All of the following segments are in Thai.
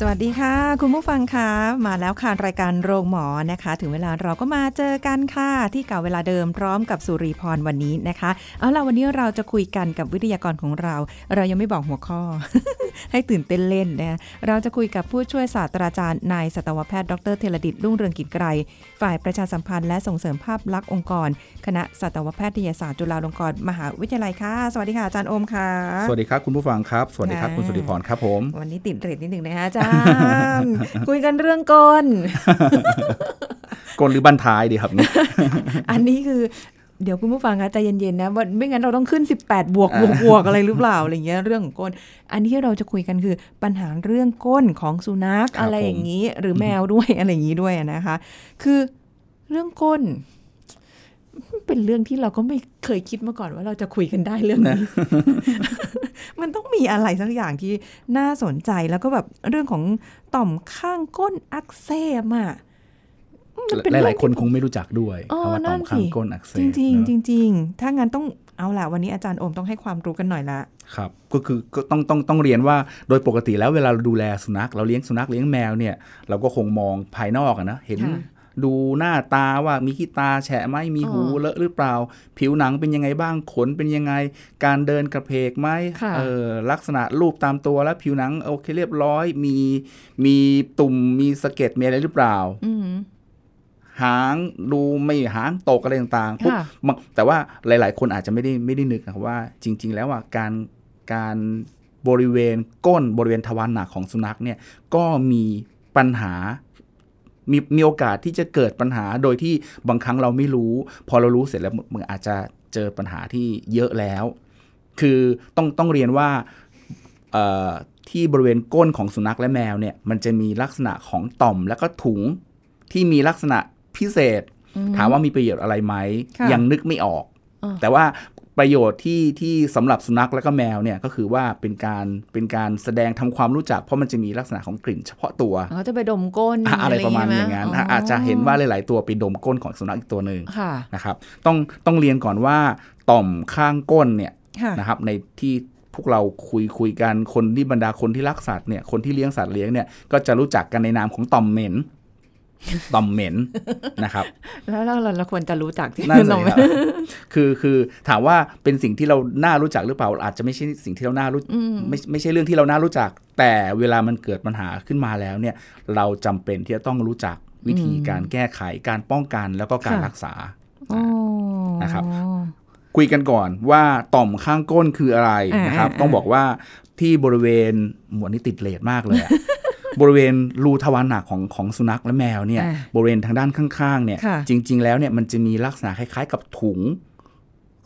สวัสดีค่ะ คุณผู้ฟังคะมาแล้วค่ะรายการโรงหมอนะคะ ถึงเวลาเราก็มาเจอกันค่ะที่เก่าเวลาเดิมพร้อมกับสุรีพรวันนี้นะคะเอาล่ะวันนี้เราจะคุยกันกับวิทยากรของเรา เรายังไม่บอกหัวข้อ ให้ตื่นเต้นเล่นนะเราจะคุยกับผู้ช่วยศาสตราจารย์นายสัตวแพทย์ดรเทเลดิตรุ่งเรืองกิจไกรฝ่ายประชาสัมพันธ์และส่งเสริมภาพลักษณ์องค์กร คณะสัตวแพทยศาสตร์จุฬาลงกรณ์มหาวิทยาลัยค่ะสวัสดีค่ะอาจารย์โอมค่ะสวัสดีครับคุณผู้ฟังครับสวัสดีครับค่ะคุณสุริพรครับผมวันนี้ติดเรทนิดหนึ่งนะคะอาจารย์คุยกันเรื่องก้นกลหรือบันท้ายดีครับเนี่ยอันนี้คือเดี๋ยวคุณผู้ฟังคะใจเย็นๆนะว่าไม่งั้นเราต้องขึ้น 18 บวกบวกบวกอะไรหรือเปล่าอะไรเงี้ยเรื่องของก้น อันนี้ที่เราจะคุยกันคือปัญหาเรื่องก้นของสุนัขครับอะไรอย่างนี้ หรือแมวด้วยอะไรอย่างนี้ด้วยนะคะ คือเรื่องก้น เป็นเรื่องที่เราก็ไม่เคยคิดมาก่อนว่าเราจะคุยกันได้เรื่องนี้ มันต้องมีอะไรสักอย่างที่น่าสนใจแล้วก็แบบเรื่องของต่อมข้างก้นอักเสบอะมันเป็นหเรื่ลาอยงๆคนคงไม่รู้จักด้วยอ๋อคำว่าต่อมนั่นสิข้างก้นอักเสบจริงเนอะๆจริงๆถ้างั้นต้องเอาล่ะวันนี้อาจารย์โอมต้องให้ความรู้กันหน่อยละครับก็คือก็ต้องต้องต้องเรียนว่าโดยปกติแล้วเวลาเราดูแลสุนัข เราเลี้ยงสุนัขเลี้ยงแมวเนี่ยเราก็คงมองภายนอกอะนะเห็นค่ะ ดูหน้าตาว่ามีขี้ตาแฉะไหมมีหูอ๋อเลอะหรือเปล่า ผิวหนังเป็นยังไงบ้างขนเป็นยังไง การเดินกระเพกไหมค่ะเออลักษณะรูปตามตัวแล้วผิวหนังโอเคเรียบร้อย มีมีตุ่มมีสะเก็ดมีอะไรหรือเปล่าอืมหางดูไม่หางตกอะไรต่างๆปุ๊บค่ะบางแต่ว่าหลาย ๆ คนอาจจะไม่ได้ไม่ได้นึกนะครับว่าจริง ๆ แล้วอะการการบริเวณก้นบริเวณทวารหนักของสุนัขเนี่ยก็มีปัญหา มีมีโอกาสที่จะเกิดปัญหาโดยที่บางครั้งเราไม่รู้ พอเรารู้เสร็จแล้วมันอาจจะเจอปัญหาที่เยอะแล้ว คือต้องต้องเรียนว่าเอ่อที่บริเวณก้นของสุนัขและแมวเนี่ยมันจะมีลักษณะของต่อมและก็ถุงที่มีลักษณะพิเศษ ถามว่ามีประโยชน์อะไรไหมค่ะยังนึกไม่ออกอ่าแต่ว่า ประโยชน์ที่ที่สำหรับสุนัขและก็แมวเนี่ยก็คือว่าเป็นการเป็นการแสดงทำความรู้จัก เพราะมันจะมีลักษณะของกลิ่นเฉพาะตัวเขาจะไปดมก้นอะอะไรประมาณใช่อไหย่างนั้นอะอาจจะเห็นว่าหลาย ๆ ตัวไปดมก้นของสุนัขอีกตัวหนึ่งค่ะนะครับต้องต้องเรียนก่อนว่าต่อมข้างก้นเนี่ยค่ะนะครับในที่พวกเราคุยคุยกันคนที่บรรดาคนที่รักสัตว์เนี่ยคนที่เลี้ยงสัตว์เลี้ยงเนี่ยก็จะรู้จักกันในนามของต่อมเหม็น ต่อมเหม็นนะครับ แล้วเราเราเราควรจะรู้จักที่นั่นหสิอยไหมครับคือคือถามว่าเป็นสิ่งที่เราน่ารู้จักหรือเปล่า อาจจะไม่ใช่สิ่งที่เราน่ารู้ไม่ไม่ใช่เรื่องที่เราน่ารู้จัก แต่เวลามันเกิดปัญหาขึ้นมาแล้วเนี่ย เราจำเป็นที่จะต้องรู้จักวิธีการแก้ไขการป้องกันแล้วก็การค่ะรักษาอ๋อนะครับ คุยกันก่อนว่าต่อมข้างก้นคืออะไรอ่านนะครับอ่าต้องบอกว่าที่บริเวณหมวดนี้ติดเลทมากเลยอะ บริเวณรูทวารหนักของของสุนัขและแมวเนี่ยอ่าบริเวณทางด้านข้างๆเนี่ยค่ะจริง ๆ แล้วเนี่ยมันจะมีลักษณะคล้าย ๆ กับถุง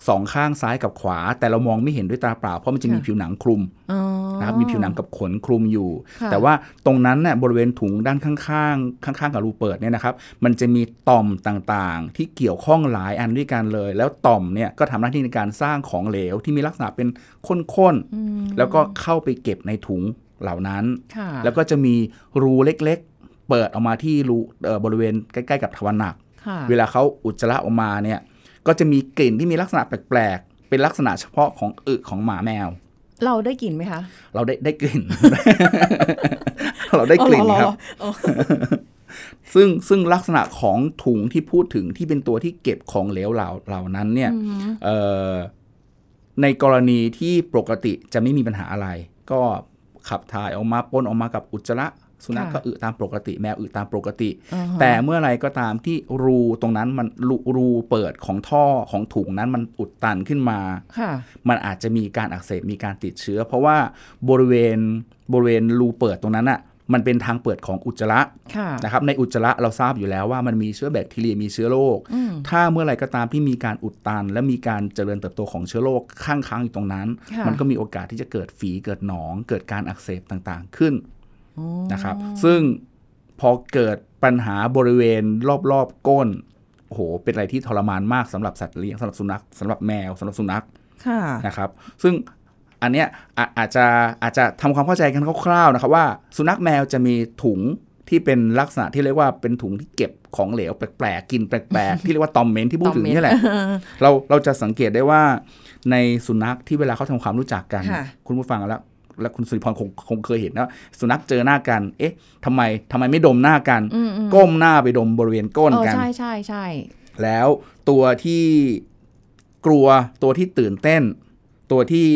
สองข้างซ้ายกับขวา แต่เรามองไม่เห็นด้วยตาเปล่าเพราะมันจะมีค่ะผิวหนังคลุมอ๋อนะครับมีผิวหนังกับขนคลุมอยู่ค่ะแต่ว่าตรงนั้นเนี่ยบริเวณถุงด้านข้างๆ ข้างๆ กับรูเปิดเนี่ยนะครับมันจะมีต่อมต่างๆ ที่เกี่ยวข้องหลายอันด้วยกันเลย แล้วต่อมเนี่ยก็ทำหน้าที่ในการสร้างของเหลวที่มีลักษณะเป็นข้นๆแล้วก็เข้าไปเก็บในถุง เหล่านั้นค่ะแล้วก็จะมีรูเล็กๆ เปิดออกมาที่รูเอ่อบริเวณใกล้ๆ กับทวารหนักค่ะเวลาเขาอุจจาระออกมาเนี่ยก็จะมีกลิ่นที่มีลักษณะแปลกๆ เป็นลักษณะเฉพาะของอึของหมาแมว เราได้กลิ่นไหมคะ เราได้ได้กลิ่น เราได้กลิ่นอ๋อเหครรัอบอ๋อซึ่งซึ่งลักษณะของถุงที่พูดถึงที่เป็นตัวที่เก็บของเหลวเหล่าเหล่านั้นเนี่ยเอ่อในกรณีที่ปกติจะไม่มีปัญหาอะไร ก็ ขับถ่ายออกมาปนออกมากับอุจจาระสุนัขค่ะก็อึตามปกติ แมวอึตามปกติอ่าฮะแต่เมื่อไรก็ตามที่รูตรงนั้นมันรูรูเปิดของท่อของถุงนั้นมันอุดตันขึ้นมาค่ะมันอาจจะมีการอักเสบมีการติดเชื้อ เพราะว่าบริเวณบริเวณรูเปิดตรงนั้นอะ มันเป็นทางเปิดของอุจจาระค่ะนะครับในอุจจาระเราทราบอยู่แล้วว่ามันมีเชื้อแบคทีเรียมีเชื้อโรคอืมถ้าเมื่อไหรก็ตามที่มีการอุดตัน และมีการเจริญเติบโตของเชื้อโรคข้างค้างอยู่ตรงนั้นค่ะมันก็มีโอกาสที่จะเกิดฝีเกิดหนอง เกิดการอักเสบต่างๆขึ้นโอ้นะครับ ซึ่งพอเกิดปัญหาบริเวณรอบๆก้นโอ้โห เป็นอะไรที่ทรมานมากสำหรับสัตว์เลี้ยงสำหรับสุนัขสำหรับแมวสำหรับสุนัขค่ะนะครับ ซึ่ง อันเนี้ยอะอาจจะอาจจะทำความเข้าใจกันคร่าวๆนะครับว่า สุนัขแมวจะมีถุงที่เป็นลักษณะที่เรียกว่าเป็นถุงที่เก็บของเหลวแปลกๆกินแปลกๆ ที่เรียกว่าตอมเมนที่พูดถึงนี่แหละเราเราจะสังเกตได้ว่าในสุนัขที่เวลาเขาทำความรู้จักกันค่ะคุณผู้ฟังแล้ว และคุณสุริพรคงคงเคยเห็นนะสุนัขเจอหน้ากัน เอ๊ะทำไมทำไมไม่ดมหน้ากันอืมอืมก้มหน้าไปดมบริเวณก้นเออกันใช่ใช่ใช่แล้วตัวที่กลัวตัวที่ตื่นเต้น ตัวที่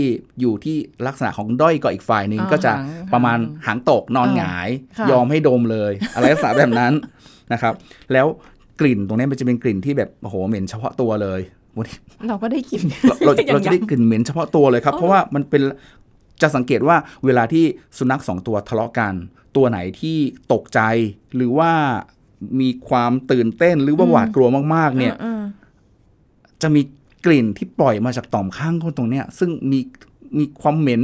อยู่ที่ลักษณะของด้อยกว่าอีกฝ่ายหนึ่งอ่าก็จะหางประมาณหางตกนอนเออหงายค่ะยอมให้ดมเลย อะไรลักษณะแบบนั้นนะครับ แล้วกลิ่นตรงนี้มันจะเป็นกลิ่นที่แบบโอ้โหเหม็นเฉพาะตัวเลยวันนี้เราก็ได้กลินเราเราอย่างเราจะได้กลิ่นเหม็นเฉพาะตัวเลยครับอ๋อเพราะว่ามันเป็นจะสังเกตว่าเวลาที่สุนัขสองตัวทะเลาะกัน ตัวไหนที่ตกใจหรือว่ามีความตื่นเต้นหรือว่าหวาดกลัวมาก ๆ เนี่ยอืมจะมี กลิ่นที่ปล่อยมาจากต่อมข้างก้นตรงเนี้ยซึ่งมีมีความเหม็น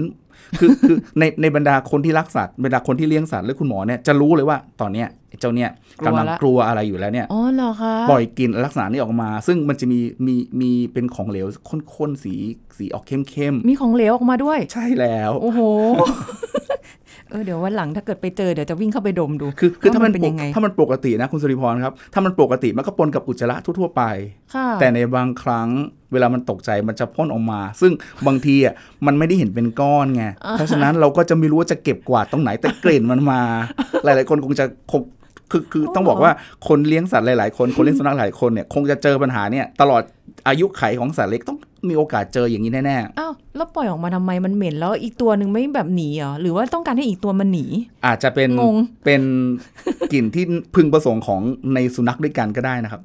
คือคือในในบรรดาคนที่รักสัตว์บรรดาคนที่เลี้ยงสัตว์หรือคุณหมอเนี่ยจะรู้เลยว่าตอนเนี้ยไอ้เจ้าเนี่ยกำลังกลัวอะไรอยู่แล้วเนี่ยอ๋อเหรอคะปล่อยกลิ่นลักษณะนี้ออกมา ซึ่งมันจะมีมีมีเป็นของเหลวข้นๆสีสีออกเข้มมีของเหลวออกมาด้วยๆใช่แล้ว โอ้โห เออเดี๋ยววันหลังถ้าเกิดไปเจอเดี๋ยวจะวิ่งเข้าไปดมดู คือคือถ้ามันว่าเป็นยังไง ถ้ามันปกตินะคุณสุริพรครับ ถ้ามันปกติมันก็ปนกับอุจจาระทั่วๆไปค่ะแต่ในบางครั้งเวลามันตกใจมันจะพ่นออกมา ซึ่งบางทีอะมันไม่ได้เห็นเป็นก้อนไง เพราะฉะนั้นเราก็จะไม่รู้ว่าจะเก็บกวาดตรงไหนแต่กลิ่นมันมา หลาย ๆ คนคงจะคงคือคือต้องบอกว่าคนเลี้ยงสัตว์หลาย ๆ คนคนเลี้ยงสุนัขหลายคนเนี่ยคงจะเจอปัญหาเนี่ยตลอดอายุไขของสัตว์เล็กต้อง มีโอกาสเจออย่างนี้แน่อ้าวแล้วปล่อยออกมาทำไมมันเหม็น แล้วอีกตัวหนึ่งไม่แบบหนีเหรอหรือว่าต้องการให้อีกตัวมันหนีๆอาจจะเป็นงงเป็นกลิ่นที่พึงประสงค์ของในสุนัขด้วยกันก็ได้นะครับ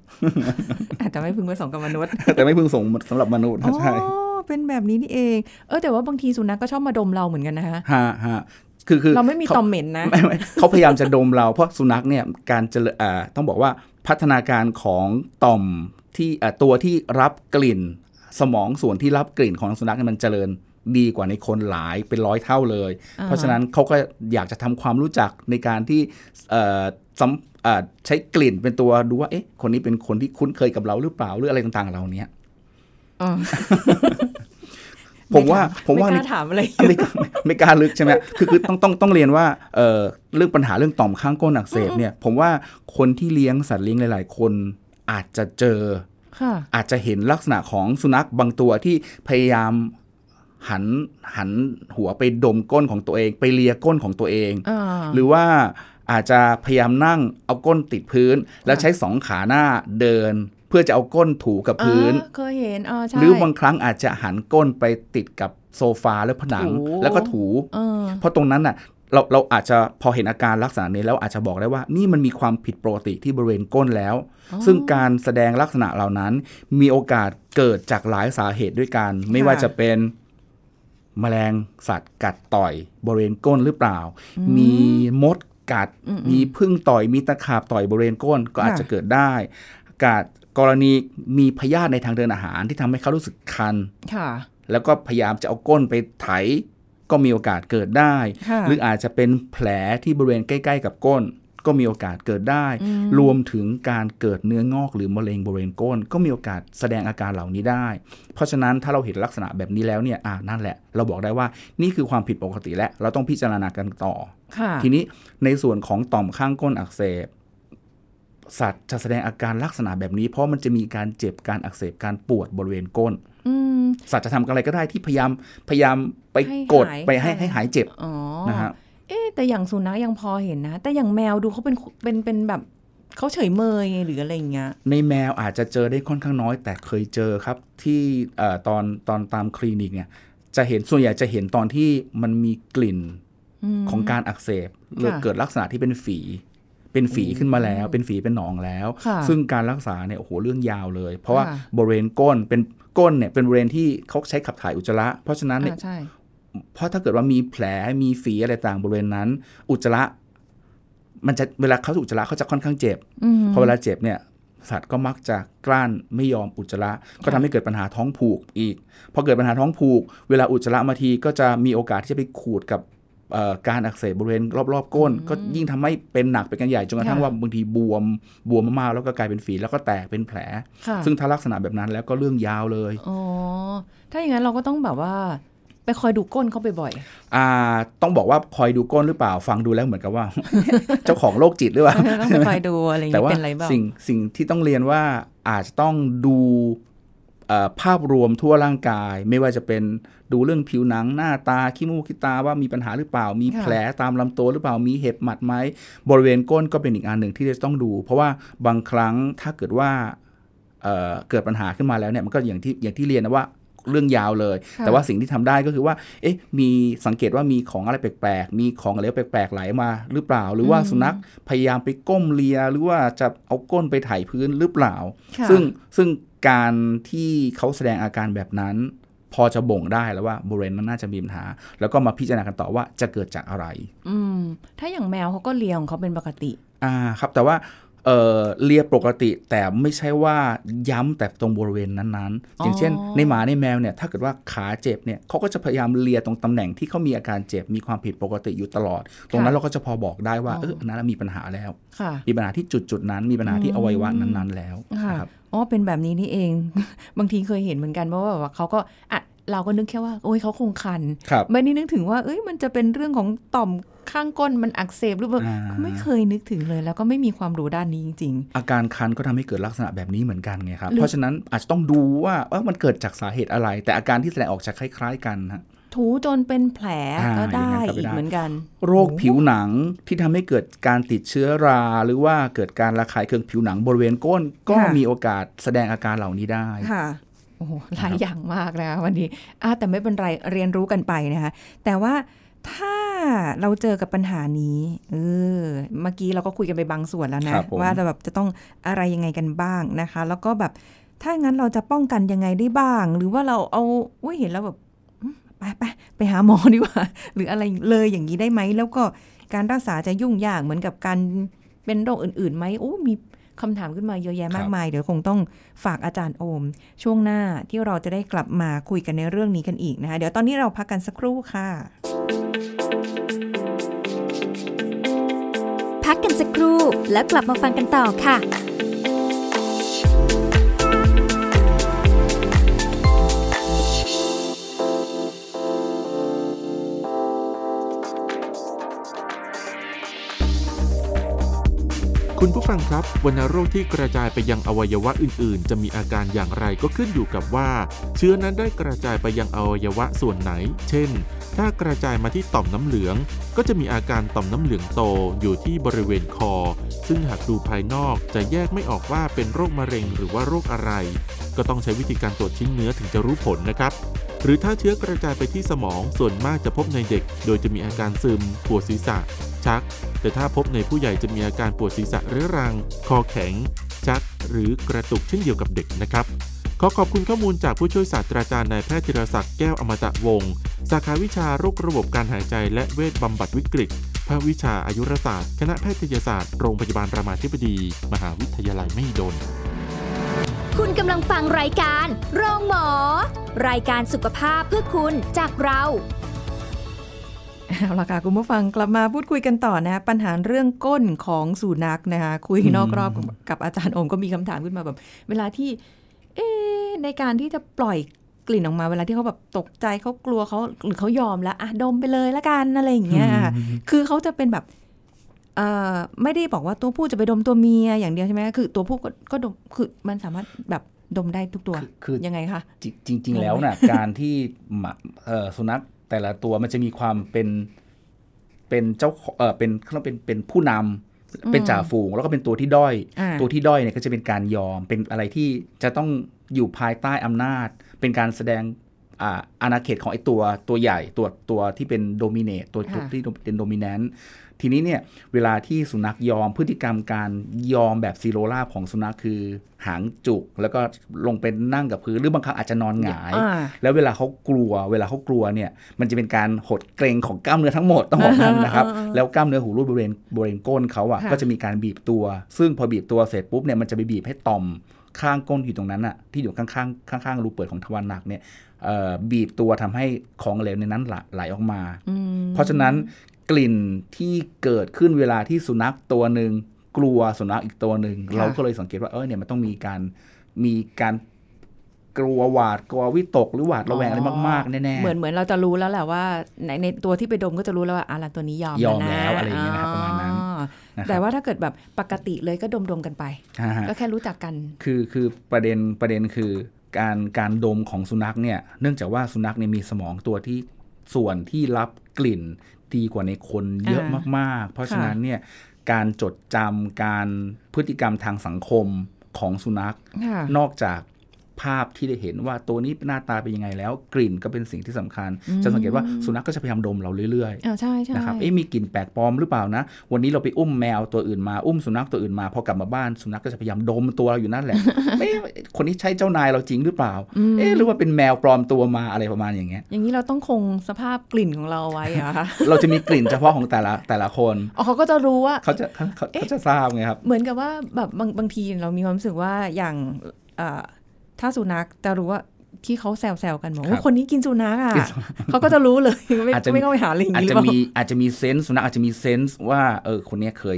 อาจจะไม่พึงประสงค์กับมนุษย์ แต่ไม่พึงส่งสำหรับมนุษย์อ๋นะใช่อเป็นแบบนี้นี่เอง เออแต่ว่าบางทีสุนัขก็ชอบมาดมเราเหมือนกันนะคะฮะฮะคือคือเราไม่มีขตอมเหม็นนะไม่ไม่เขาพยายามจะดมเราเพราะสุนัขเนี่ยการเจริญอ่าต้องบอกว่าพัฒนาการของต่อมที่อ่าตัวที่รับกลิ่น สมองส่วนที่รับกลิ่นของสุนัขเนี่ยมันเจริญดีกว่าในคนหลายเป็นร้อยเท่าเลยอ่าเพราะฉะนั้นเขาก็อยากจะทำความรู้จักในการที่เอ่อสัมอ่าใช้กลิ่นเป็นตัวดูว่าเอ๊ะคนนี้เป็นคนที่คุ้นเคยกับเราหรือเปล่าหรืออะไรต่างๆเหล่านี้อ๋อผมว่าผมว่าไม่ในกล้าถามอะไรไม่กล้าไม่กล้าลึกใช่ไหมคือคือต้องต้องต้องเรียนว่าเอ่อเรื่องปัญหาเรื่องต่อมข้างก้นอักเสบเนี่ย ผมว่าคนที่เลี้ยงสัตว์เลี้ยงหลาย ๆ คนอาจจะเจอค่ะ อาจจะเห็นลักษณะของสุนัขบางตัวที่พยายามหันหันหัวไปดมก้นของตัวเอง ไปเลียก้นของตัวเองอ่าหรือว่าอาจจะพยายามนั่งเอาก้นติดพื้น แล้วใช้สองขาหน้าเดิน เพื่อจะเอาก้นถูกับพื้นอ่าเคยเห็นอ่าใช่หรือบางครั้งอาจจะหันก้นไปติดกับโซฟาและผนังถูแล้วก็ถูเออเพราะตรงนั้นน่ะ เราเราอาจจะพอเห็นอาการลักษณะนี้แล้วอาจจะบอกได้ว่านี่มันมีความผิดปกติที่บริเวณก้นแล้ว ซึ่งการแสดงลักษณะเหล่านั้น มีโอกาสเกิดจากหลายสาเหตุด้วยกัน ไม่ว่าจะเป็นแมลงสัตว์กัดต่อยบริเวณก้นหรือเปล่า มีมดกัด มีพึ่งต่อยมีตะขาบต่อยบริเวณก้นก็อาจจะเกิดได้กาดกรณีมีพยาธิในทางเดินอาหารที่ทำให้เขารู้สึกคันค่ะแล้วก็พยายามจะเอาก้นไปไถ ก็มีโอกาสเกิดได้ค่ะหรืออาจจะเป็นแผลที่บริเวณใกล้ ๆ กับก้น ก็มีโอกาสเกิดได้ รวมถึงการเกิดเนื้องอกหรือมะเร็งบริเวณก้น ก็มีโอกาสแสดงอาการเหล่านี้ได้ เพราะฉะนั้นถ้าเราเห็นลักษณะแบบนี้แล้วเนี่ยอ่านั่นแหละ เราบอกได้ว่านี่คือความผิดปกติและเราต้องพิจารณากันต่อค่ะทีนี้ในส่วนของต่อมข้างก้นอักเสบสัตว์จะแสดงอาการลักษณะแบบนี้ เพราะมันจะมีการเจ็บการอักเสบการปวดบริเวณก้นอืมสัตว์จะทำอะไรก็ได้ที่พยายามพยายาม ไปให้กดหายไปให้ค่ะให้หายเจ็บอ๋อนะฮะเอ๊ะแต่อย่างสุนัขยังพอเห็นนะ แต่อย่างแมวดูเขาเป็นเป็นเป็นแบบเขาเฉยเมยหรืออะไรอย่างเงี้ยในแมวอาจจะเจอได้ค่อนข้างน้อย แต่เคยเจอครับ ที่เอ่อตอนตอนตามคลินิกเนี่ย จะเห็นส่วนใหญ่จะเห็นตอนที่มันมีกลิ่นอืมของการอักเสบหรือค่ะเกิดลักษณะที่เป็นฝีเป็นฝีขึ้นมาแล้ว เป็นฝีเป็นหนองแล้วค่ะซึ่งการรักษาเนี่ยโอ้โหเรื่องยาวเลย เพราะว่าค่ะบริเวณก้นเป็นก้นเนี่ยเป็นบริเวณที่เขาใช้ขับถ่ายอุจจาระ เพราะฉะนั้นเนี่ยอ่าใช่ เพราะถ้าเกิดว่ามีแผลมีฝีอะไรต่างบริเวณนั้น อุจจาระมันจะเวลาเขาถูกอุจจาระเขาจะค่อนข้างเจ็บอืมพอเวลาเจ็บเนี่ยสัตว์ก็มักจะกลั้นไม่ยอมอุจจาระก็ทำให้เกิดปัญหาท้องผูกอีก พอเกิดปัญหาท้องผูก เวลาอุจจาระมาทีก็จะมีโอกาสที่จะไปขูดกับเอ่อการอักเสบบริเวณรอบๆก้น ก็ยิ่งทำให้เป็นหนักเป็นกันใหญ่จนกระทั่งค่ะว่าบางทีบวมบวมมากๆแล้วก็กลายเป็นฝีแล้วก็แตกเป็นแผลค่ะซึ่งถ้าลักษณะแบบนั้นแล้วก็เรื่องยาวเลยอ๋อถ้าอย่างนั้นเราก็ต้องแบบว่า ไปคอยดูก้นเขาบ่อยอ่า ต้องบอกว่าคอยดูก้นหรือเปล่า ฟังดูแล้วเหมือนกับว่า เจ้าของโรคจิตหรือเปล่าๆต้องไปคอยดูอะไรอย่างแต่นี้ว่าเป็นอะไรบ้างสิ่งสิ่งที่ต้องเรียนว่าอาจจะต้องดูเอ่อภาพรวมทั่วร่างกาย ไม่ว่าจะเป็นดูเรื่องผิวหนังหน้าตาขี้มูกขี้ตาว่ามีปัญหาหรือเปล่า มีค่ะแผลตามลำตัวหรือเปล่ามีเห็บหมัดไหมบริเวณก้นก็เป็นอีกอันหนึ่งที่จะต้องดู เพราะว่าบางครั้งถ้าเกิดว่าเอ่อเกิดปัญหาขึ้นมาแล้วเนี่ยมันก็อย่างที่อย่างที่เรียนนะว่า เรื่องยาวเลยค่ะแต่ว่าสิ่งที่ทำได้ก็คือว่า เอ๊ะ มีสังเกตว่ามีของอะไรแปลกๆ มีของอะไรแปลกๆไหลมาหรือเปล่า หรือว่าสุนัขพยายามไปก้มเลีย หรือว่าจะเอาก้นไปไถ่พื้นหรือเปล่าค่ะซึ่งซึ่งการที่เขาแสดงอาการแบบนั้น พอจะบ่งได้แล้วว่าบริเวณนั้นน่าจะมีปัญหา แล้วก็มาพิจารณากันต่อว่าจะเกิดจากอะไร อืมถ้าอย่างแมวเขาก็เลียของเขาเป็นปกติ อ่าครับแต่ว่า เออเลียปกติแต่ไม่ใช่ว่าย้ำแต่ตรงบริเวณนั้นๆ อย่างเช่น ในหมาในแมวเนี่ยถ้าเกิดว่าขาเจ็บเนี่ยเขาก็จะพยายามเลียตรงตำแหน่งที่เขามีอาการเจ็บมีความผิดปกติอยู่ตลอด ตรงนั้นเราก็จะพอบอกได้ว่าอ๋อเอออันนั้นมีปัญหาแล้วค่ะมีปัญหาที่จุดจุดๆนั้น มีปัญหาที่อวัยวะนั้นๆแล้วค่ะนะครับอ๋อเป็นแบบนี้นี่เอง บางทีเคยเห็นเหมือนกันเพราะว่าแบบว่าเขาก็อะ เราก็นึกแค่ว่า โอ้ยเขาคงคันครับไม่ได้นึกถึงว่า เอ้ยมันจะเป็นเรื่องของต่อมข้างก้นมันอักเสบหรือเปล่าอ่าไม่เคยนึกถึงเลย แล้วก็ไม่มีความรู้ด้านนี้จริงอาการคันก็ทำให้เกิดลักษณะแบบนี้เหมือนกันไงครับหรือเพราะฉะนั้นอาจจะต้องดูว่าเออมันเกิดจากสาเหตุอะไร แต่อาการที่แสดงออกจะคล้าย ๆ กันฮะๆถูจนเป็นแผลอ่าก็ได้อย่างนั้นก็ไม่อีกได้เหมือนกัน โรคผิวหนังที่ทำให้เกิดการติดเชื้อรา หรือว่าเกิดการระคายเคืองผิวหนังบริเวณก้น ก็ค่ะมีโอกาสแสดงอาการเหล่านี้ได้ค่ะ โอ้โหหลายอย่างมากนะคะวันนี้อะแต่ไม่เป็นไรเรียนรู้กันไปนะคะแต่ว่าถ้าเราเจอกับปัญหานี้เออเมื่อกี้เราก็คุยกันไปบางส่วนแล้วนะครับผมว่าเราแบบจะต้องอะไรยังไงกันบ้างนะคะ แล้วก็แบบถ้างั้นเราจะป้องกันยังไงได้บ้าง หรือว่าเราเอาอุ้ยเห็นแล้วแบบอืมไปไปไปหาหมอดีกว่า หรืออะไรเลยอย่างนี้ได้ไหม แล้วก็การรักษาจะยุ่งยากเหมือนกับการเป็นโรคอื่นๆไหมโอ้มี คำถามขึ้นมาเยอะแยะมากมาย เดี๋ยวคงต้องฝากอาจารย์โอม ช่วงหน้าที่เราจะได้กลับมาคุยกันในเรื่องนี้กันอีกนะคะ เดี๋ยวตอนนี้เราพักกันสักครู่ค่ะ พักกันสักครู่แล้วกลับมาฟังกันต่อค่ะ คุณผู้ฟังครับวัณโรคที่กระจายไปยังอวัยวะอื่น ๆ จะมีอาการอย่างไรก็ขึ้นอยู่กับว่า เชื้อนั้นได้กระจายไปยังอวัยวะส่วนไหน เช่น ถ้ากระจายมาที่ต่อมน้ำเหลือง ก็จะมีอาการต่อมน้ำเหลืองโตอยู่ที่บริเวณคอ ซึ่งหากดูภายนอกจะแยกไม่ออกว่าเป็นโรคมะเร็งหรือว่าโรคอะไร ก็ต้องใช้วิธีการตรวจชิ้นเนื้อถึงจะรู้ผลนะครับ หรือถ้าเชื้อกระจายไปที่สมองส่วนมากจะพบในเด็ก โดยจะมีอาการซึม ปวดศีรษะ ชัก แต่ถ้าพบในผู้ใหญ่จะมีอาการปวดศีรษะเรื้อรัง คอแข็ง ชัก หรือกระตุกเช่นเดียวกับเด็กนะครับ ขอขอบคุณข้อมูลจากผู้ช่วยศาสตราจารย์นายแพทย์ธีรศักดิ์แก้วอมตะวงศ์สาขาวิชาโรคระบบการหายใจและเวชบำบัดวิกฤตภาควิชาอายุรศาสตร์ คณะแพทยศาสตร์ โรงพยาบาลรามาธิบดี มหาวิทยาลัยมหิดล คุณกำลังฟังรายการ โรงหมอ รายการสุขภาพเพื่อคุณจากเรา เอาละค่ะคุณผู้ฟังกลับมาพูดคุยกันต่อนะ ปัญหาเรื่องก้นของสุนัขนะคะคุยนอกรอบกับกับอาจารย์โอมก็มีคำถามขึ้นมาแบบ เวลาที่ เอ๊ะในการที่จะปล่อยกลิ่นออกมาเวลาที่เขาแบบตกใจเขากลัวเขาหรือเขายอมแล้วอะดมไปเลยละกันอะไรอย่างเงี้ยค่ะคือเขาจะเป็นแบบเอ่อ ไม่ได้บอกว่าตัวผู้จะไปดมตัวเมียอย่างเดียวใช่ไหมคือตัวผู้ก็ก็ดมคือมันสามารถแบบดมได้ทุกตัวคือคือยังไงคะจริงจริงๆแล้วน่ะการที่หมาเอ่อสุนัขแต่ละตัวมันจะมีความเป็นเป็นเจ้าของเออเป็นเขาเรียกเป็นเป็นผู้นำเป็นจ่าฝูงแล้วก็เป็นตัวที่ด้อยอ่าตัวที่ด้อยเนี่ยก็จะเป็นการยอมเป็นอะไรที่จะต้องอยู่ภายใต้อำนาจ เป็นการแสดงอ่าอาณาเขตของไอ้ตัวตัวใหญ่ตัวตัวที่เป็นโดมิเนตตัวค่ะที่เป็นโดมิแนนต์ ทีนี้เนี่ยเวลาที่สุนัขยอมพฤติกรรมการยอมแบบซีโรราบของสุนัขคือหางจุก แล้วก็ลงไปนั่งกับพื้นหรือบางครั้งอาจจะนอนหงายอ่าแล้วเวลาเขากลัว เวลาเขากลัวเนี่ยมันจะเป็นการหดเกรงของกล้ามเนื้อทั้งหมดต้องบอกนั่นนะครับอ่าแล้วกล้ามเนื้อหูรูดบริเวณบริเวณก้นเขาอะค่ะก็จะมีการบีบตัว ซึ่งพอบีบตัวเสร็จปุ๊บเนี่ยมันจะไปบีบให้ต่อมข้างก้นอยู่ตรงนั้นอะที่อยู่ข้างๆข้างๆรูเปิดของทวารหนักเนี่ยเอ่อบีบตัวทำให้ของเหลวในนั้นไหลไหลออกมาอืมเพราะฉะนั้น กลิ่นที่เกิดขึ้นเวลาที่สุนัขตัวหนึ่งกลัวสุนัขอีกตัวหนึ่งค่ะเราก็เลยสังเกตว่าเออเนี่ยมันต้องมีการมีการกลัวหวาดกลัววิตกหรือหวาดระแวงอะไรมากๆแน่ๆเหมือนเหมือนเราจะรู้แล้วแหละว่าในในตัวที่ไปดมก็จะรู้แล้วว่าอะละตัวนี้ยอมยอมนะแล้วอะไรอย่างเงี้ยนะครับประมาณนั้นอ๋อนะครับแต่ว่าถ้าเกิดแบบปกติเลยก็ดมดมๆกันไปอ่าฮะก็แค่รู้จักกัน คือคือประเด็นประเด็นคือ การการดมของสุนัขเนี่ยเนื่องจากว่าสุนัขเนี่ยมีสมองตัวที่ส่วนที่รับกลิ่น ดีกว่าในคนเยอะอ่ามาก ๆ เพราะฉะนั้นเนี่ยการจดจำการพฤติกรรมทางสังคมของสุนัขค่ะนอกจาก ภาพที่ได้เห็นว่าตัวนี้หน้าตาเป็นยังไงแล้ว กลิ่นก็เป็นสิ่งที่สำคัญอืมจะสังเกตว่าสุนัขก็จะพยายามดมเราเรื่อยอ่าใช่ใช่ๆนะครับเอ๊ะมีกลิ่นแปลกปลอมหรือเปล่านะ วันนี้เราไปอุ้มแมวตัวอื่นมาอุ้มสุนัขตัวอื่นมาพอกลับมาบ้านสุนัขก็จะพยายามดมตัวเราอยู่นั่นแหละเอ๊ะคนนี้ใช่เจ้านายเราจริงหรือเปล่ามเอ๊ะหรือว่าเป็นแมวปลอมตัวมาอะไรประมาณอย่างเงี้ยอย่างนี้เราต้องคงสภาพกลิ่นของเราไว้เหรอะคะเราจะมีกลิ่นเฉพาะของแต่ละแต่ละคนอ๋อเขาก็จะรู้ว่าเขาจะเขาเขาเขาจะทราบไงครับเหมือนกับว่าแบบบางบางทีเรามีความรู้สึกว่าอย่างเอ่อ ถ้าสุนัขจะรู้ว่าที่เขาแซวๆกันบอกครัว่าบคนนี้กินสุนัขอะกินสุเขาก็จะรู้เลยไม่อาจจะมีไม่ต้องไปหาลิงก์อาจนี้หจะรือเปล่ามีอาจจะมีเซนส์สุนัขอาจจะมีเซนส์ว่าเออคนเนี้ยเคย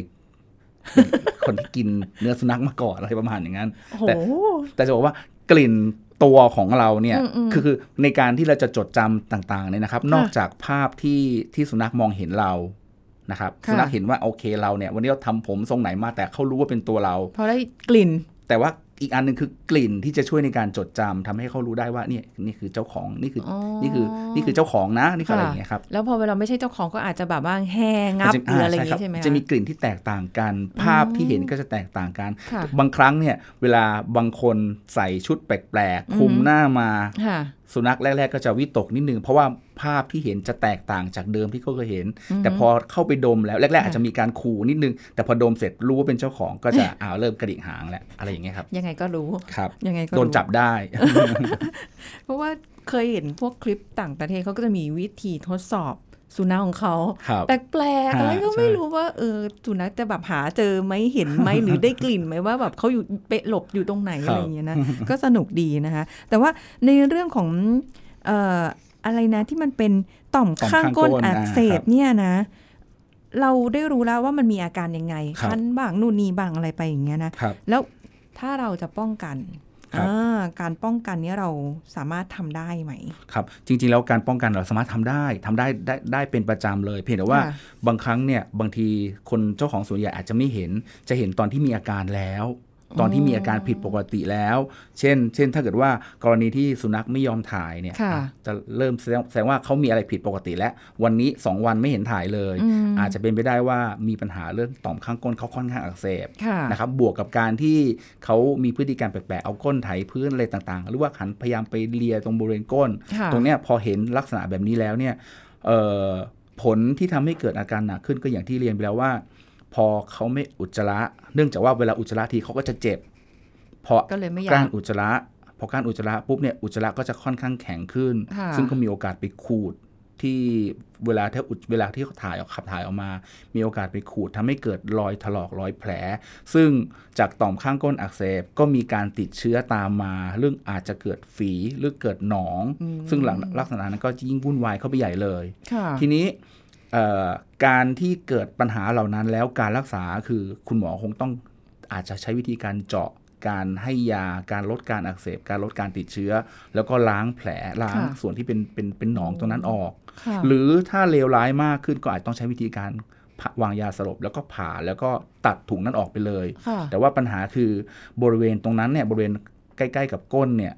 คนที่กินเนื้อสุนัขมาก่อนอะไรประมาณอย่างนั้นโอ้โหแต่แต่จะบอกว่ากลิ่นตัวของเราเนี่ยอืมอืมคือคือในการที่เราจะจดจำต่างๆเนี่ยนะครับ นอกจากภาพที่ที่สุนัขมองเห็นเรานะครับค่ะสุนัขเห็นว่าโอเคเราเนี่ย วันนี้เราทำผมทรงไหนมาแต่เขารู้ว่าเป็นตัวเราพอได้กลิ่น แต่ว่า อีกอันหนึ่งคือกลิ่นที่จะช่วยในการจดจำทำให้เขารู้ได้ว่าเนี่ยนี่คือเจ้าของนี่คือออนี่คือนี่คือเจ้าของนะนี่คืออะไรอย่างเงี้ยครับแล้วพอเวลาไม่ใช่เจ้าของก็อาจจะแบบว่าแห้งับจะหรืออะไรอย่างคงี้ใช่ไหมคจะมีกลิ่นที่แตกต่างกัน ภาพที่เห็นก็จะแตกต่างกันค่ะบางครั้งเนี่ยเวลาบางคนใส่ชุดแปลกๆคลุมอืมหน้ามาค่ะ สุนัขแรก ๆ ก็จะวิตกนิดนึง เพราะว่าภาพที่เห็นจะแตกต่างจากเดิมที่เขาเคยเห็น แต่พอเข้าไปดมแล้วแรก ๆ อาจจะมีการขู่นิดนึง แต่พอดมเสร็จรู้ว่าเป็นเจ้าของก็จะอ้าวเริ่มกระดิกหางแล้วอะไรอย่างเงี้ยครับ ยังไงก็รู้ครับยังไงก็โดนรู้จับได้ เพราะว่าเคยเห็นพวกคลิปต่างประเทศเขาก็จะมีวิธีทดสอบ สุนัขของเขาครับแปลกๆอะไรก็ใช่ไม่รู้ว่าเออสุนัขจะแบบหาเจอไหมเห็นไหมหรือได้กลิ่นไหมว่าแบบเขาอยู่เปะหลบอยู่ตรงไหนอะไรอย่างเงี้ยนะก็สนุกดีนะคะ แต่ว่าในเรื่องของเอ่ออะไรนะที่มันเป็นต่อมต่อมข้างข้างก้ก้นนอักอ่าเสบครับเนี่ยนะ เราได้รู้แล้วว่ามันมีอาการยังไงครับคันบ้างนู่นนี่บ้างอะไรไปอย่างเงี้ยนะครับแล้วถ้าเราจะป้องกันครับอ่า การป้องกันเนี้ยเราสามารถทำได้ไหม ครับ จริง ๆ แล้วการป้องกันเราสามารถทำได้ทำได้ได้ได้เป็นประจำเลย เพียงแต่ว่าค่ะบางครั้งเนี่ยบางทีคนเจ้าของสวนใหญ่อาจจะไม่เห็น จะเห็นตอนที่มีอาการแล้ว ตอนที่มีอาการผิดปกติแล้ว เช่น เช่น ถ้าเกิดว่ากรณีที่สุนัขไม่ยอมถ่ายเนี่ยค่ะอะจะเริ่มแสดงแสดงว่าเขามีอะไรผิดปกติแล้ว วันนี้ 2 วันไม่เห็นถ่ายเลยอืมอาจจะเป็นไปได้ว่ามีปัญหาเรื่องต่อมข้างก้นเขาค่อนข้างอักเสบค่ะนะครับบวกกับการที่เขามีพฤติกรรมแปลกๆเอาก้นไถพื้นอะไรต่างๆ หรือว่าหันพยายามไปเลียตรงบริเวณก้นค่ะตรงเนี้ยพอเห็นลักษณะแบบนี้แล้วเนี่ยเอ่อผลที่ทำให้เกิดอาการหนักขึ้นก็อย่างที่เรียนไปแล้วว่า พอเขาไม่อุจจาระ เนื่องจากว่าเวลาอุจจาระทีเขาก็จะเจ็บ พอก็เลยไม่อยากการอุจจาระพอการอุจจาระปุ๊บเนี่ยอุจจาระก็จะค่อนข้างแข็งขึ้น ค่ะ ซึ่งก็มีโอกาสไปขูดที่เวลาที่อุจเวลาที่เขาถ่ายออกขับถ่ายออกมา มีโอกาสไปขูดทำให้เกิดรอยถลอกรอยแผล ซึ่งจากต่อมข้างก้นอักเสบก็มีการติดเชื้อตามมา เรื่องอาจจะเกิดฝีหรือเกิดหนองอืมซึ่งหลังลักษณะนั้นก็ยิ่งวุ่นวายเข้าไปใหญ่เลย ค่ะ ทีนี้เอ่อ การที่เกิดปัญหาเหล่านั้นแล้วการรักษาคือคุณหมอคงต้องอาจจะใช้วิธีการเจาะการให้ยาการลดการอักเสบ การลดการติดเชื้อ แล้วก็ล้างแผลล้างค่ะส่วนที่เป็นเป็นเป็นหนองตรงนั้นออกค่ะหรือถ้าเลวร้ายมากขึ้นก็อาจต้องใช้วิธีการผ่าวางยาสลบแล้วก็ผ่าแล้วก็ตัดถุงนั้นออกไปเลยค่ะแต่ว่าปัญหาคือบริเวณตรงนั้นเนี่ยบริเวณใกล้ ๆ กับก้นเนี่ย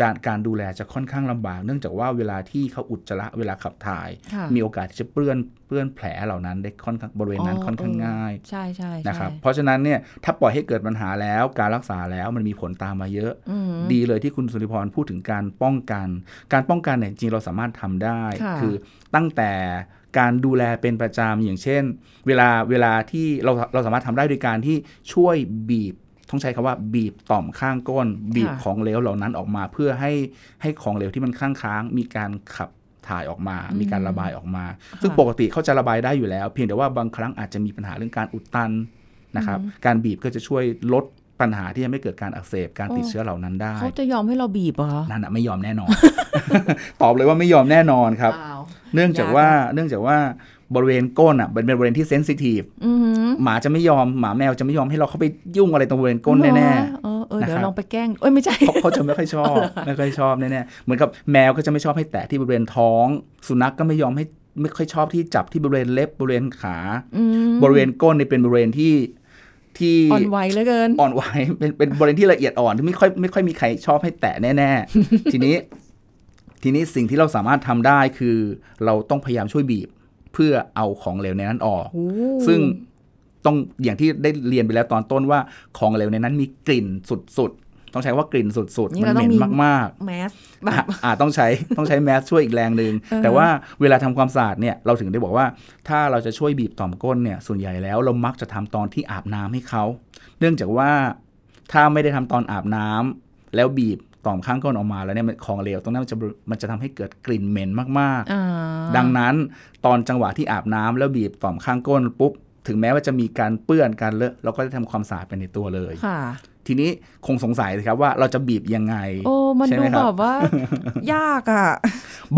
จานการดูแลจะค่อนข้างลำบากเนื่องจากว่าเวลาที่เขาอุจจาระเวลาขับถ่ายค่ะมีโอกาสที่จะเปื้อนเปื้อนแผลเหล่านั้นได้ค่อนข้างบริเวณนั้นค่อนข้างง่ายใช่ใช่ใช่นะครับเพราะฉะนั้นเนี่ยถ้าปล่อยให้เกิดปัญหาแล้วการรักษาแล้วมันมีผลตามมาเยอะอืมดีเลยที่คุณสุริพรพูดถึงการป้องกัน การป้องกันเนี่ยจริงเราสามารถทำได้ค่ะอตั้งแต่การดูแลเป็นประจำอย่างเช่น เวลาเวลาที่เราเราสามารถทำได้โดยการที่ช่วยบีบ ต้องใช้คำว่าบีบต่อมข้างก้น บีบของเหลวเหล่านั้นออกมาเพื่อให้ให้ของเหลวที่มันข้างค้างมีการขับถ่ายออกมา มีการระบายออกมา ซึ่งปกติเขาจะระบายได้อยู่แล้ว เพียงแต่ว่าบางครั้งอาจจะมีปัญหาเรื่องการอุดตันนะครับ การบีบก็จะช่วยลดปัญหาที่จะไม่เกิดการอักเสบการติดเชื้อเหล่านั้นได้เขาจะยอมให้เราบีบเหรอนั่นอะไม่ยอมแน่นอน ตอบเลยว่าไม่ยอมแน่นอนครับว้าวเนื่องจากว่าเนื่องจากว่า บริเวณก้นอะเป็นบริเวณที่เซนซิทีฟอือหือหมาจะไม่ยอมหมาแมวจะไม่ยอมให้เราเข้าไปยุ่งอะไรตรงบริเวณก้นแน่เออเออเดี๋ยวนะครับลองไปแกล้งเอ้ยไม่ใช่ๆเขาเขาจะไม่ค่อยชอบไม่ค่อยชอบแน่ๆเหมือนกับแมวก็จะไม่ชอบให้แตะที่บริเวณท้อง สุนัขก็ไม่ยอมให้ไม่ค่อยชอบที่จับที่บริเวณเล็บบริเวณขาอืมบริเวณก้นนี่เป็นบริเวณที่ที่อ่อนไหวเหลือเกินอ่อนไหวเป็นเป็นบริเวณที่ละเอียดอ่อนที่ไม่ค่อยไม่ค่อยมีใครชอบให้แตะแน่ๆทีนี้ ทีนี้สิ่งที่เราสามารถทำได้คือ เราต้องพยายามช่วยบีบ เพื่อเอาของเหลวในนั้นออกโอ้ซึ่งต้องอย่างที่ได้เรียนไปแล้วตอนต้นว่าของเหลวในนั้นมีกลิ่นสุดๆ ต้องใช้ว่ากลิ่นสุดๆ มันเหม็นมากๆ แมสแบอะบอ่าต้องใช้ต้องใช้แมสช่วยอีกแรงหนึ่งเออแต่ว่าเวลาทำความสะอาดเนี่ยเราถึงได้บอกว่า ถ้าเราจะช่วยบีบต่อมก้นเนี่ยส่วนใหญ่แล้วเรามักจะทำตอนที่อาบน้ำให้เขา เนื่องจากว่าถ้าไม่ได้ทำตอนอาบน้ำแล้วบีบ ต่อมข้างก้นออกมาแล้วเนี่ยมันของเหลวตรงนั้นมันจะมันจะทำให้เกิดกลิ่นเหม็นมากอ่าๆดังนั้นตอนจังหวะที่อาบน้ำแล้วบีบต่อมข้างก้นปุ๊บถึงแม้ว่าจะมีการเปื้อนการเลอะเราก็จะทำความสะอาดไปในตัวเลยค่ะทีนี้คงสงสัยสิครับว่าเราจะบีบยังไง โอ้ มันใช่ดูไหมครับแบบว่า ยากอะ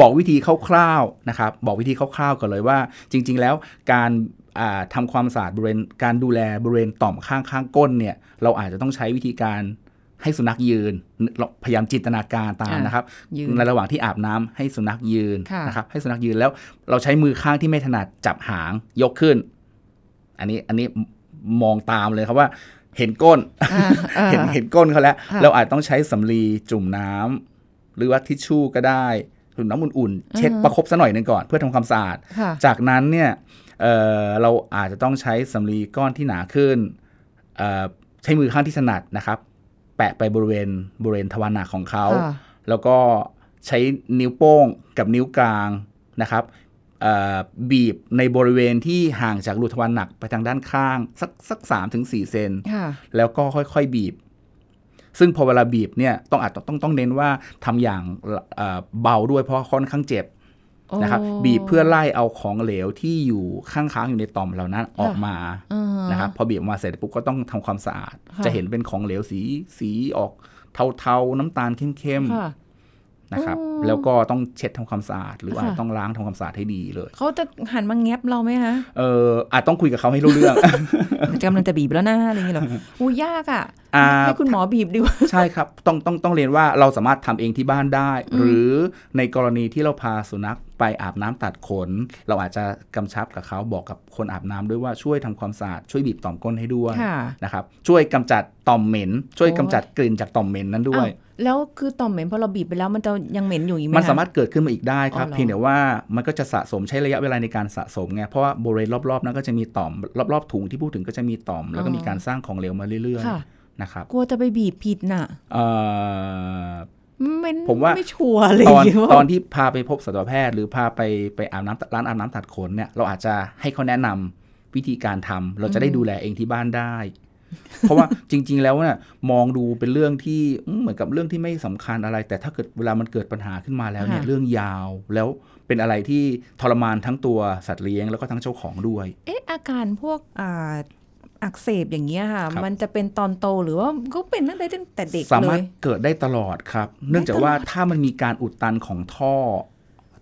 บอกวิธีคร่าวๆนะครับ บอกวิธีคร่าวๆก่อนเลยว่า จริง ๆ แล้วการอ่าทำาความสะอาดบริเวณการดูแลบริเวณต่อมข้างข้างก้นเนี่ย เราอาจจะต้องใช้วิธีการ ให้สุนัขยืนเราพยายามจินตนาการตามอะนะครับยืนในระหว่างที่อาบน้ำให้สุนัขยืนค่ะนะครับ ให้สุนัขยืนแล้วเราใช้มือข้างที่ไม่ถนัดจับหางยกขึ้น อันนี้อันนี้มองตามเลยครับว่าเห็นก้นอ่าอ่าเห็นเห็นก้นเขาแล้วค่ะเราอาจต้องใช้สำลีจุ่มน้ำหรือว่าทิชชู่ก็ได้หรือน้ำอุ่นๆ เช็ดอือฮะประคบซะหน่อยหนึ่งก่อนเพื่อทำความสะอาดค่ะจากนั้นเนี่ยเอ่อเราอาจจะต้องใช้สำลีก้อนที่หนาขึ้นเอ่อใช้มือข้างที่ถนัดนะครับ แปะไปบริเวณบริเวณทวารหนักของเขาค่ะแล้วก็ใช้นิ้วโป้งกับนิ้วกลางนะครับเอ่อบีบในบริเวณที่ห่างจากรูทวารหนักไปทางด้านข้าง สักสักสามถึงสี่เซนค่ะแล้วก็ค่อยๆบีบ ซึ่งพอเวลาบีบเนี่ยต้องอาจต้องต้องเน้นว่าทำอย่างเอ่อเบาด้วยเพราะค่อนข้างเจ็บ นะครับโอ้บีบเพื่อไล่เอาของเหลวที่อยู่ข้างค้างอยู่ในต่อมเหล่านั้นออกมาอ่าฮนะครับพอบีบออกมาเสร็จปุ๊บก็ต้องทำความสะอาดค่ะจะเห็นเป็นของเหลวสีสีออกเทาๆน้ำตาลเข้มค่ะๆนะครับอ๋อแล้วก็ต้องเช็ดทำความสะอาด หรือว่าค่ะต้องล้างทำความสะอาดให้ดีเลยเขาจะหันมาแงบเราไหมฮะเอออาจต้องคุยกับเขาให้รู้เรื่องกำลังจะบีบแล้วนะอะไรอย่างเงี้ยเหรออู้ยากอะอ่าให้คุณหมอบีบดีกว่าใช่ครับ ต้องต้องต้องเรียนว่าเราสามารถทำเองที่บ้านได้ หรือในกรณีที่เราพาสุนัข ไปอาบน้ำตัดขน เราอาจจะกำชับกับเขาบอกกับคนอาบน้ำด้วยว่าช่วยทำความสะอาดช่วยบีบต่อมก้นให้ด้วยค่ะนะครับช่วยกำจัดต่อมเหม็น ช่วยโอ้ยกำจัดกลิ่นจากต่อมเหม็นนั้นด้วยอ้าวแล้วคือต่อมเหม็นพอเราบีบไปแล้วมันจะยังเหม็นอยู่อีกไหมมันคะสามารถเกิดขึ้นมาอีกได้ครับอ๋อเหรอเพียงแต่ว่ามันก็จะสะสมใช้ระยะเวลาในการสะสมไงเพราะว่าบริเวณรอบๆนั้นก็จะมีต่อมรอบๆถุงที่พูดถึงก็จะมีต่อม แล้วก็มีการสร้างของเหลวมาเรื่อยค่ะๆนะครับกลัวจะไปบีบผิดน่ะเอ่อไม่ ผมว่าไม่ชัวร์เลยตอนว่าตอนที่พาไปพบสัตวแพทย์ หรือพาไปไปอาบน้ำร้านอาบน้ำตัดขนเนี่ยเราอาจจะให้เขาแนะนำวิธีการทำเราจะได้ดูแลเองที่บ้านได้ เพราะว่าจริง ๆ แล้วเนี่ยมองดูเป็นเรื่องที่อืมเหมือนกับเรื่องที่ไม่สำคัญอะไร แต่ถ้าเกิดเวลามันเกิดปัญหาขึ้นมาแล้วเนี่ยค่ะเรื่องยาวแล้วเป็นอะไรที่ทรมานทั้งตัวสัตว์เลี้ยงแล้วก็ทั้งเจ้าของด้วย เอ๊ะอาการพวก อ่าอักเสบอย่างเงี้ยค่ะครับมันจะเป็นตอนโตหรือว่าเขาเป็นตั้งแต่ตั้งแต่เด็กสาเลมารถยเกิดได้ตลอดครับ เนื่องจากว่าถ้ามันมีการอุดตันของท่อ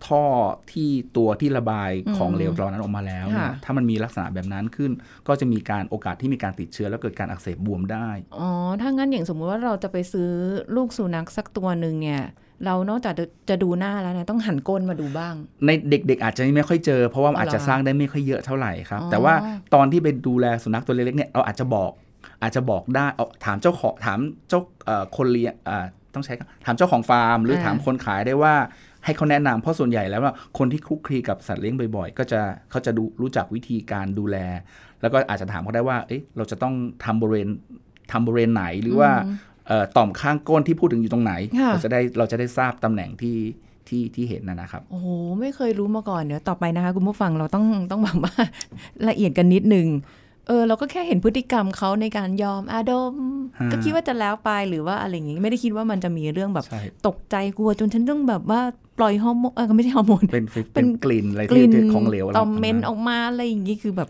ท่อที่ตัวที่ระบายอืมของเหลวเหล่านั้นออกมาแล้วเนี่ยค่ะถ้ามันมีลักษณะแบบนั้นขึ้น ก็จะมีการโอกาสที่มีการติดเชื้อแล้วเกิดการอักเสบบวมได้ อ๋อ ถ้างั้นอย่างสมมุติว่าเราจะไปซื้อลูกสุนัขสักตัวหนึ่งเนี่ย เรานอกจากจะจะดูหน้าแล้วเนี่ยต้องหันก้นมาดูบ้าง ในเด็กๆอาจจะไม่ค่อยเจอ เพราะว่ามันอ๋ออาจจะเหรอสร้างได้ไม่ค่อยเยอะเท่าไหร่ครับอ๋อแต่ว่าตอนที่ไปดูแลสุนัขตัวเล็กๆเนี่ยเราอาจจะบอก อาจจะบอกได้เอาถามเจ้าของถามเจ้าเอ่อคนเลี้ยงอ่าต้องใช้ถามเจ้าของฟาร์ม หรืออ่าถามคนขายได้ว่าให้เขาแนะนำเพราะส่วนใหญ่แล้วว่าคนที่คลุกคลีกับสัตว์เลี้ยงบ่อยๆ ก็จะเขาจะดูรู้จักวิธีการดูแล แล้วก็อาจจะถามเขาได้ว่า เอ๊ะเราจะต้องทำบริเวณทำบริเวณไหนหรือว่าเอ่อ ต่อมข้างก้นที่พูดถึงอยู่ตรงไหนค่ะเราจะได้เราจะได้ทราบตำแหน่งที่ที่ที่เห็นนะนะครับ โอ้โห ไม่เคยรู้มาก่อนเดี๋ยวต่อไปนะคะ คุณผู้ฟังเราต้องต้องแบบว่าละเอียดกันนิดนึงเออเราก็แค่เห็นพฤติกรรมเขาในการยอมอาดมฮะก็คิดว่าจะแล้วไปหรือว่าอะไรอย่างงี้ไม่ได้คิดว่ามันจะมีเรื่องแบบใช่ตกใจกลัวจนฉันต้องแบบว่าปล่อยฮอร์โมนเออไม่ใช่ฮอร์โมนเป็นเป็เป็นนกลิ่นอะไรกที่ลิ่นที่ของเหลวอะไรตอมเมนประาณออกมาอะไรอย่างงี้คือแบบ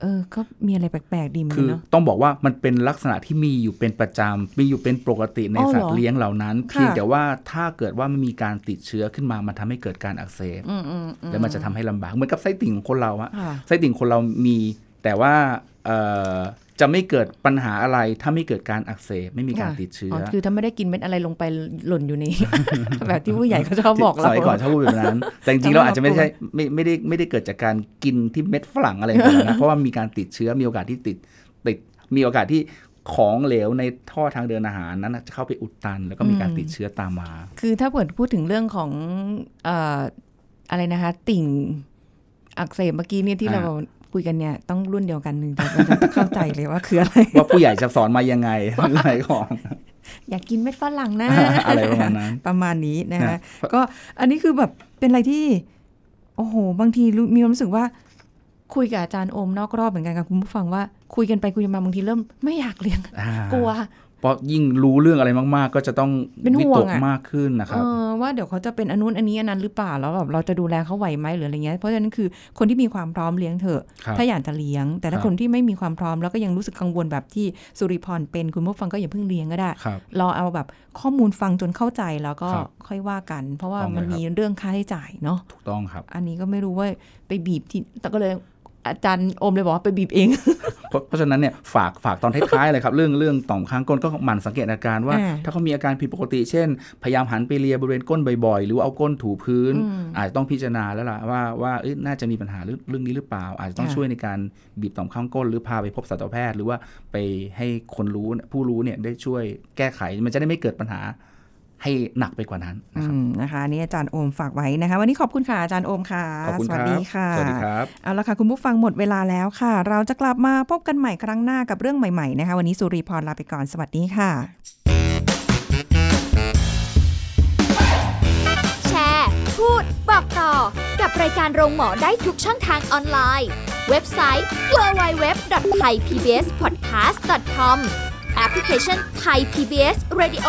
เออ ก็มีอะไรแปลกๆดีเหมือนคืกันอเนาะต้องบอกว่ามันเป็นลักษณะที่มีอยู่เป็นประจำมีอยู่เป็นปกติในอ๋อเหรอสัตว์เลี้ยงเหล่านั้นค่ะเพียงแต่ว่าถ้าเกิดว่ามันมีการติดเชื้อขึ้นมา มันทำให้เกิดการอักเสบอืมอืมอืมแล้วมันจะทำให้ลำบาก เหมือนกับไส้ติ่งของคนเราอะค่ะไส้ติ่งคนเรามีแต่ว่าเอ่อ จะไม่เกิดปัญหาอะไรถ้าไม่เกิดการอักเสบไม่มีการค่ะติดเชื้ออ๋ออคือถ้าไม่ได้กินเม็ดอะไรลงไปหล่นอยู่ในแบบที่ผู้ใหญ่เขาชอบบอกสเรามัยก่อนชอบพูดแบบนั้น แต่จริงๆเราอาจจะไม่ใช่ไม่ไม่ได้ไม่ได้เกิดจากการกินที่เม็ดฝรั่งอะไรแบบนั้นนะเพราะว่ามีการติดเชื้อมีโอกาสที่ติดติดมีโอกาสที่ของเหลวในท่อทางเดินอาหารนั้นนะจะเข้าไปอุดตัน แล้วก็มีการติดเชื้อตามมา คือถ้าเกิดพูดถึงเรื่องของเอ่ออะไรนะคะ ติ่งอักเสบเมื่อกี้เนี่ยที่อ่าเรา คุยกันเนี่ยต้องรุ่นเดียวกันหนึ่งแต่เราจะเข้าใจเลยว่าคืออะไร ว่าผู้ใหญ่จะสอนมายังไงสมัยก่อนอยากกินเม็ดฝรั่งนะอะไรประมาณนั้นประมาณนี้นะคะนะก็อันนี้คือแบบเป็นอะไรที่ โอ้โห บางทีรู้มีความรู้สึกว่า คุยกับอาจารย์โอมนอกรอบเหมือนกันกับคุณผู้ฟังว่าคุยกันไปคุยกันมาบางทีเริ่มไม่อยากเลี้ยงอ่ากลัว เพราะยิ่งรู้เรื่องอะไรมากๆ ก็จะต้องเป็นห่วิวงตกอะมากขึ้นนะครับเออว่าเดี๋ยวเขาจะเป็นอันนู้นอันนี้อันนั้นหรือเปล่าแล้วแบบเราจะดูแลเขาไหวไหมหรืออะไรเงี้ยเพราะฉะนั้นคือคนที่มีความพร้อมเลี้ยงเถอะครับถ้าอยากจะเลี้ยง แต่ถ้าครับคนที่ไม่มีความพร้อมแล้วก็ยังรู้สึกกังวลแบบที่สุริพรเป็นคุณผู้ฟังก็อย่าเพิ่งเลี้ยงก็ได้ครับรอเอาแบบข้อมูลฟังจนเข้าใจแล้วก็ครับค่อยว่ากัน เพราะว่าต้องเลยมันครับมีเรื่องค่าใช้จ่ายเนาะถูกต้องครับ อันนี้ก็ไม่รู้ว่าไปบีบที่แต่ก็เลย อาจารย์โอมเลยบอกว่าไปบีบเองเพราะเพราะฉะนั้นเนี่ยฝากฝากตอนท้ายๆเลยครับ เรื่องเรื่องต่อมข้างก้นก็หมั่นสังเกตอาการว่าอ่าถ้าเขามีอาการผิดปกติ เช่น พยายามหันไปเลียบริเวณก้นบ่อยๆ หรือว่าเอาก้นถูพื้นอืมอาจจะต้องพิจารณาแล้วล่ะว่าว่าเอ้ยน่าจะมีปัญหาเรื่องเรื่องนี้หรือเปล่า อาจจะต้องค่ะช่วยในการบีบต่อมข้างก้น หรือพาไปพบสัตวแพทย์ หรือว่าไปให้คนรู้ผู้รู้เนี่ยได้ช่วยแก้ไขมันจะได้ไม่เกิดปัญหา ให้หนักไปกว่านั้นนะอืครับมนะคะอันนี่อาจารย์โอมฝากไว้นะคะ วันนี้ขอบคุณค่ะอาจารย์โอมค่ะขอบคุณสควัสรับดีค่ะสวัสดีครับเอาละค่ะคุณผู้ฟังหมดเวลาแล้วค่ะ เราจะกลับมาพบกันใหม่ครั้งหน้ากับเรื่องใหม่ๆนะคะ วันนี้สุริพรลาไปก่อนสวัสดีค่ะ แชร์ พูด บอกต่อ กับรายการโรงหมอได้ทุกช่องทางออนไลน์ เว็บไซต์ www.thaipbspodcast.com แอปพลิเคชัน Thai PBS Radio